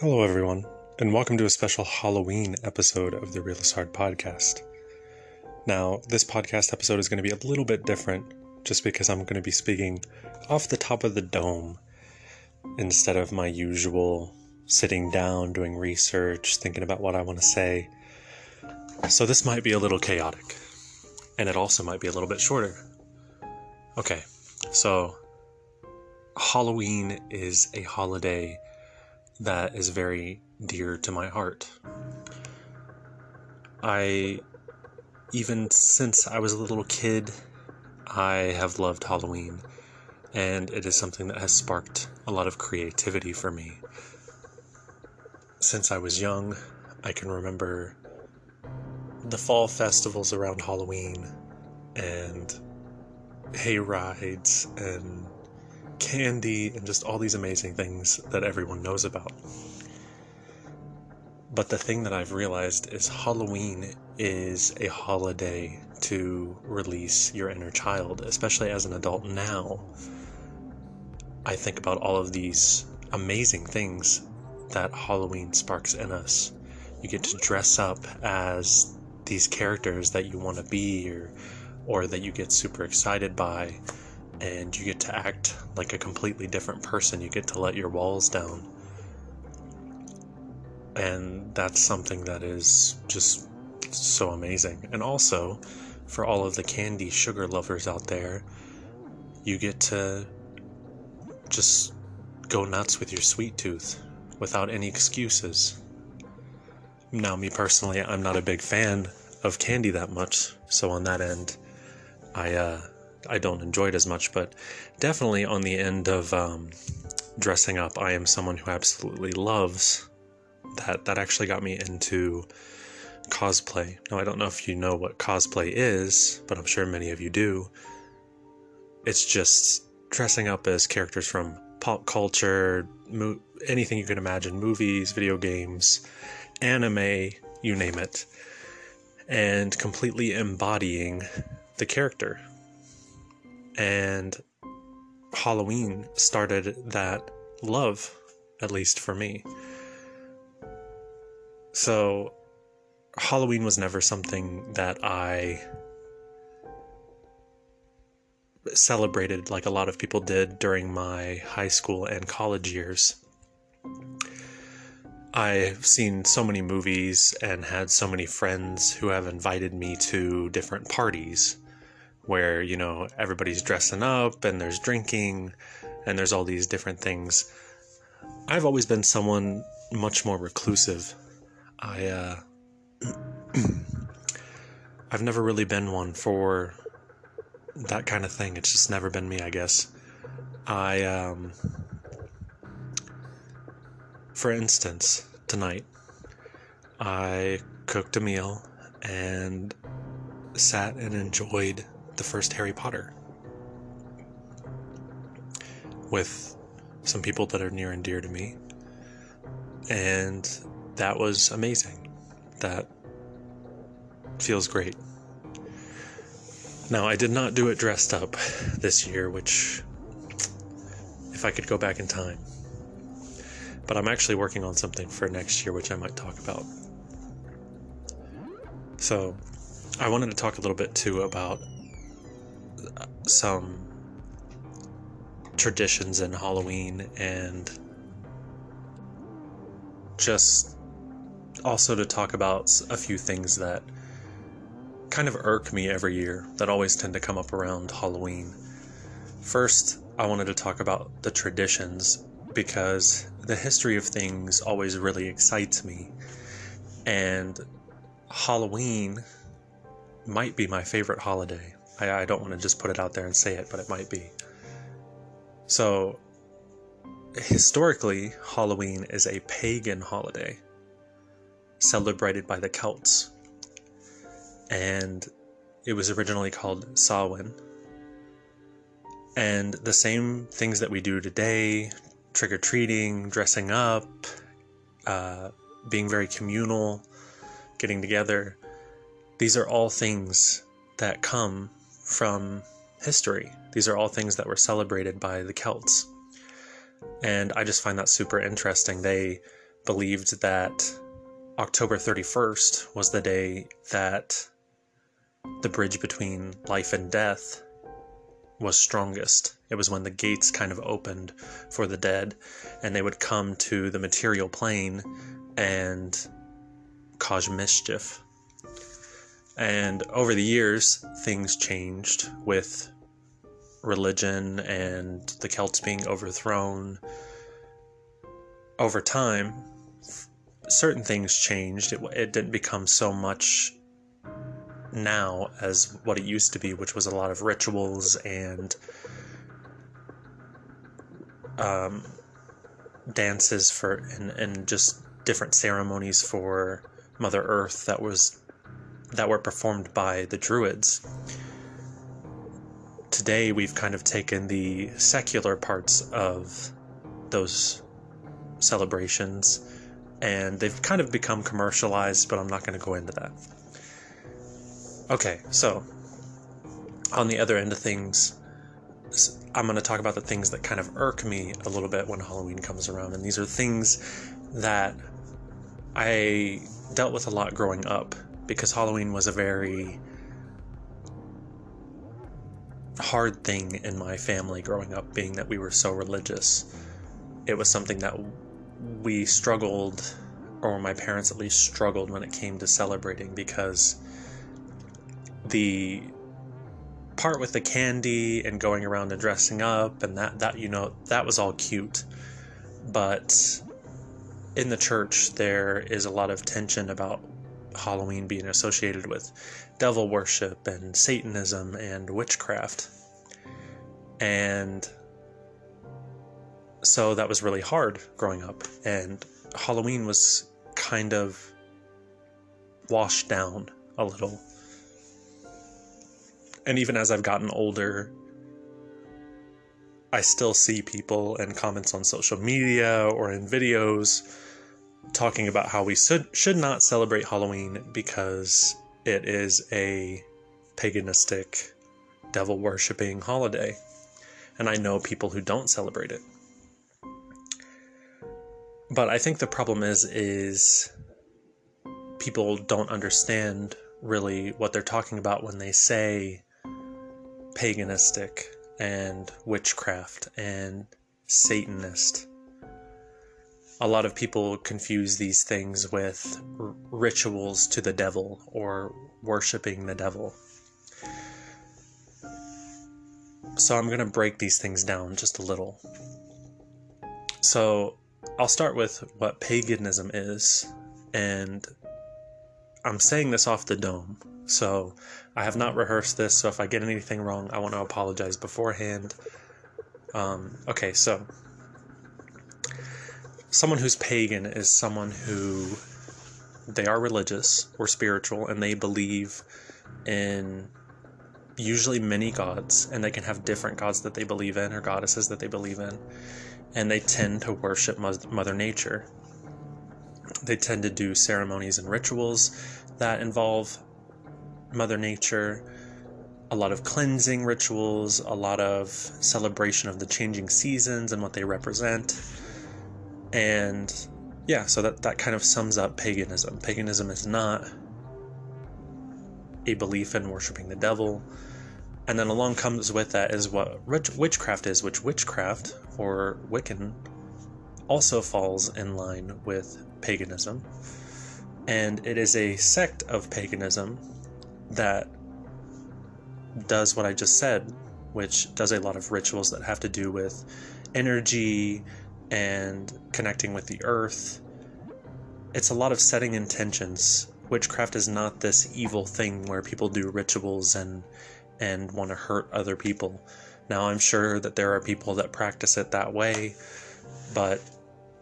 Hello, everyone, and welcome to a special Halloween episode of the Real is Hard podcast. Now, this podcast episode is going to be a little bit different just because I'm going to be speaking off the top of the dome instead of my usual sitting down, doing research, thinking about what I want to say. So, this might be a little chaotic, and it also might be a little bit shorter. Okay, so Halloween is a holiday that is very dear to my heart. I, even since I was a little kid, I have loved Halloween, and it is something that has sparked a lot of creativity for me. Since I was young, I can remember the fall festivals around Halloween and hay rides and candy and just all these amazing things that everyone knows about. But the thing that I've realized is Halloween is a holiday to release your inner child, especially as an adult now. I think about all of these amazing things that Halloween sparks in us. You get to dress up as these characters that you want to be or or that you get super excited by and you get to act like a completely different person. You get to let your walls down. And that's something that is just so amazing. And also, for all of the candy sugar lovers out there, you get to just go nuts with your sweet tooth without any excuses. Now, me personally, I'm not a big fan of candy that much, so on that end, I uh, I don't enjoy it as much, but definitely on the end of um, dressing up, I am someone who absolutely loves that. That actually got me into cosplay. Now, I don't know if you know what cosplay is, but I'm sure many of you do. It's just dressing up as characters from pop culture, mo- anything you can imagine movies, video games, anime, you name it, and completely embodying the character and Halloween started that love, at least for me. So, Halloween was never something that I celebrated like a lot of people did during my high school and college years. I've seen so many movies and had so many friends who have invited me to different parties where you know everybody's dressing up and there's drinking and there's all these different things. I've always been someone much more reclusive. I uh i've never really been one for that kind of thing. It's just never been me i guess. I um for instance tonight i cooked a meal and sat and enjoyed the first Harry Potter with some people that are near and dear to me. And that was amazing. That feels great. Now, I did not do it dressed up this year, which, if I could go back in time. But I'm actually working on something for next year, which I might talk about. So, I wanted to talk a little bit too about some traditions in Halloween and just also to talk about a few things that kind of irk me every year that always tend to come up around Halloween. First, I wanted to talk about the traditions because the history of things always really excites me. And Halloween might be my favorite holiday. I, I don't want to just put it out there and say it, but it might be. So, historically, Halloween is a pagan holiday celebrated by the Celts. And it was originally called Samhain. And the same things that we do today trick or treating, dressing up, uh, being very communal, getting together these are all things that come from history. These are all things that were celebrated by the Celts. And I just find that super interesting. They believed that October 31st was the day that the bridge between life and death was strongest. It was when the gates kind of opened for the dead and they would come to the material plane and cause mischief. And over the years, things changed with religion and the Celts being overthrown. Over time, certain things changed. It, it didn't become so much now as what it used to be, which was a lot of rituals and um, dances for and, and just different ceremonies for Mother Earth that was that were performed by the Druids. Today we've kind of taken the secular parts of those celebrations and they've kind of become commercialized, but I'm not going to go into that. Okay, so on the other end of things, I'm going to talk about the things that kind of irk me a little bit when Halloween comes around. And these are things that I dealt with a lot growing up because Halloween was a very hard thing in my family growing up, being that we were so religious. It was something that we struggled, or my parents at least struggled when it came to celebrating because the part with the candy and going around and dressing up and that that you know that was all cute but in the church there is a lot of tension about Halloween being associated with devil worship and satanism and witchcraft. And so that was really hard growing up. And Halloween was kind of washed down a little. And even as I've gotten older, I still see people and comments on social media or in videos talking about how we should should not celebrate Halloween because it is a paganistic, devil worshipping holiday. And I know people who don't celebrate it. But I think the problem is is people don't understand really what they're talking about when they say paganistic and witchcraft and Satanist. A lot of people confuse these things with r- rituals to the devil or worshiping the devil. So I'm going to break these things down just a little. So I'll start with what paganism is, and I'm saying this off the dome. So I have not rehearsed this, so if I get anything wrong, I want to apologize beforehand. Um, okay, so someone who's pagan is someone who they are religious or spiritual and they believe in usually many gods and they can have different gods that they believe in or goddesses that they believe in and they tend to worship mother nature they tend to do ceremonies and rituals that involve Mother Nature, a lot of cleansing rituals, a lot of celebration of the changing seasons and what they represent. And yeah, so that, that kind of sums up paganism. Paganism is not a belief in worshiping the devil. And then along comes with that is what witchcraft is, which witchcraft, or Wiccan, also falls in line with paganism. And it is a sect of paganism that does what I just said, which does a lot of rituals that have to do with energy and connecting with the earth. It's a lot of setting intentions. Witchcraft is not this evil thing where people do rituals and and want to hurt other people. Now I'm sure that there are people that practice it that way, but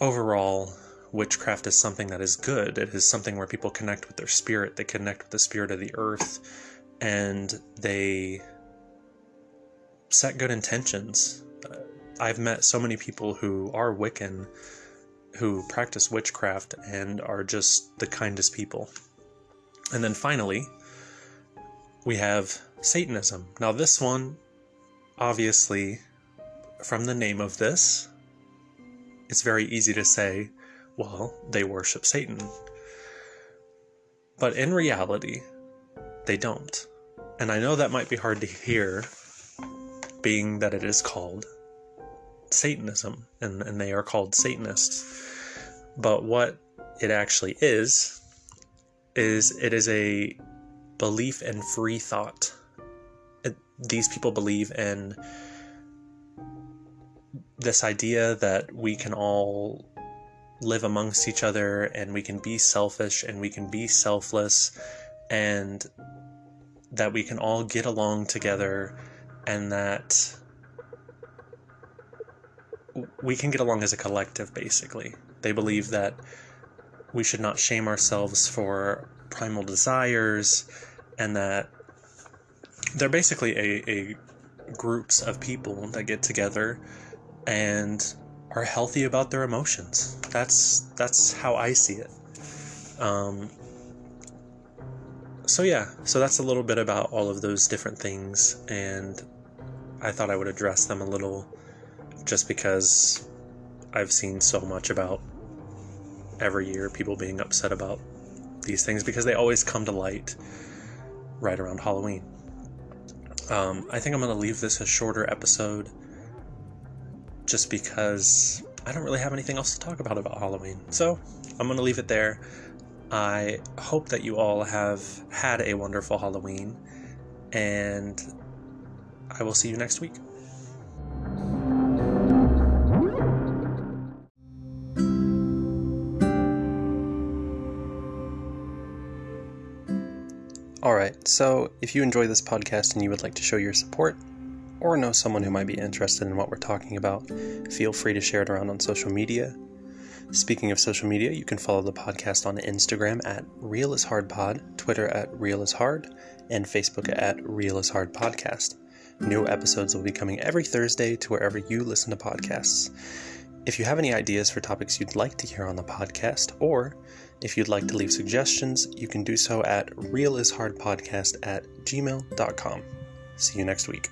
overall witchcraft is something that is good. It is something where people connect with their spirit, they connect with the spirit of the earth, and they set good intentions. I've met so many people who are Wiccan who practice witchcraft and are just the kindest people. And then finally, we have Satanism. Now, this one, obviously, from the name of this, it's very easy to say well, they worship Satan. But in reality, they don't. And I know that might be hard to hear, being that it is called Satanism, and, and they are called Satanists. But what it actually is, is it is a belief in free thought. It, these people believe in this idea that we can all live amongst each other and we can be selfish and we can be selfless and that we can all get along together and that we can get along as a collective basically they believe that we should not shame ourselves for primal desires and that they're basically a, a groups of people that get together and are healthy about their emotions. That's that's how I see it. Um, so yeah, so that's a little bit about all of those different things, and I thought I would address them a little, just because I've seen so much about every year people being upset about these things because they always come to light right around Halloween. Um, I think I'm going to leave this a shorter episode just because I don't really have anything else to talk about about Halloween. So I'm going to leave it there. I hope that you all have had a wonderful Halloween, and I will see you next week. Alright, so if you enjoy this podcast and you would like to show your support, or know someone who might be interested in what we're talking about, feel free to share it around on social media. Speaking of social media, you can follow the podcast on Instagram at Real is Hard Pod, Twitter at Real is Hard, and Facebook at Real is Hard Podcast. New episodes will be coming every Thursday to wherever you listen to podcasts. If you have any ideas for topics you'd like to hear on the podcast, or if you'd like to leave suggestions, you can do so at realishardpodcast at gmail.com. See you next week.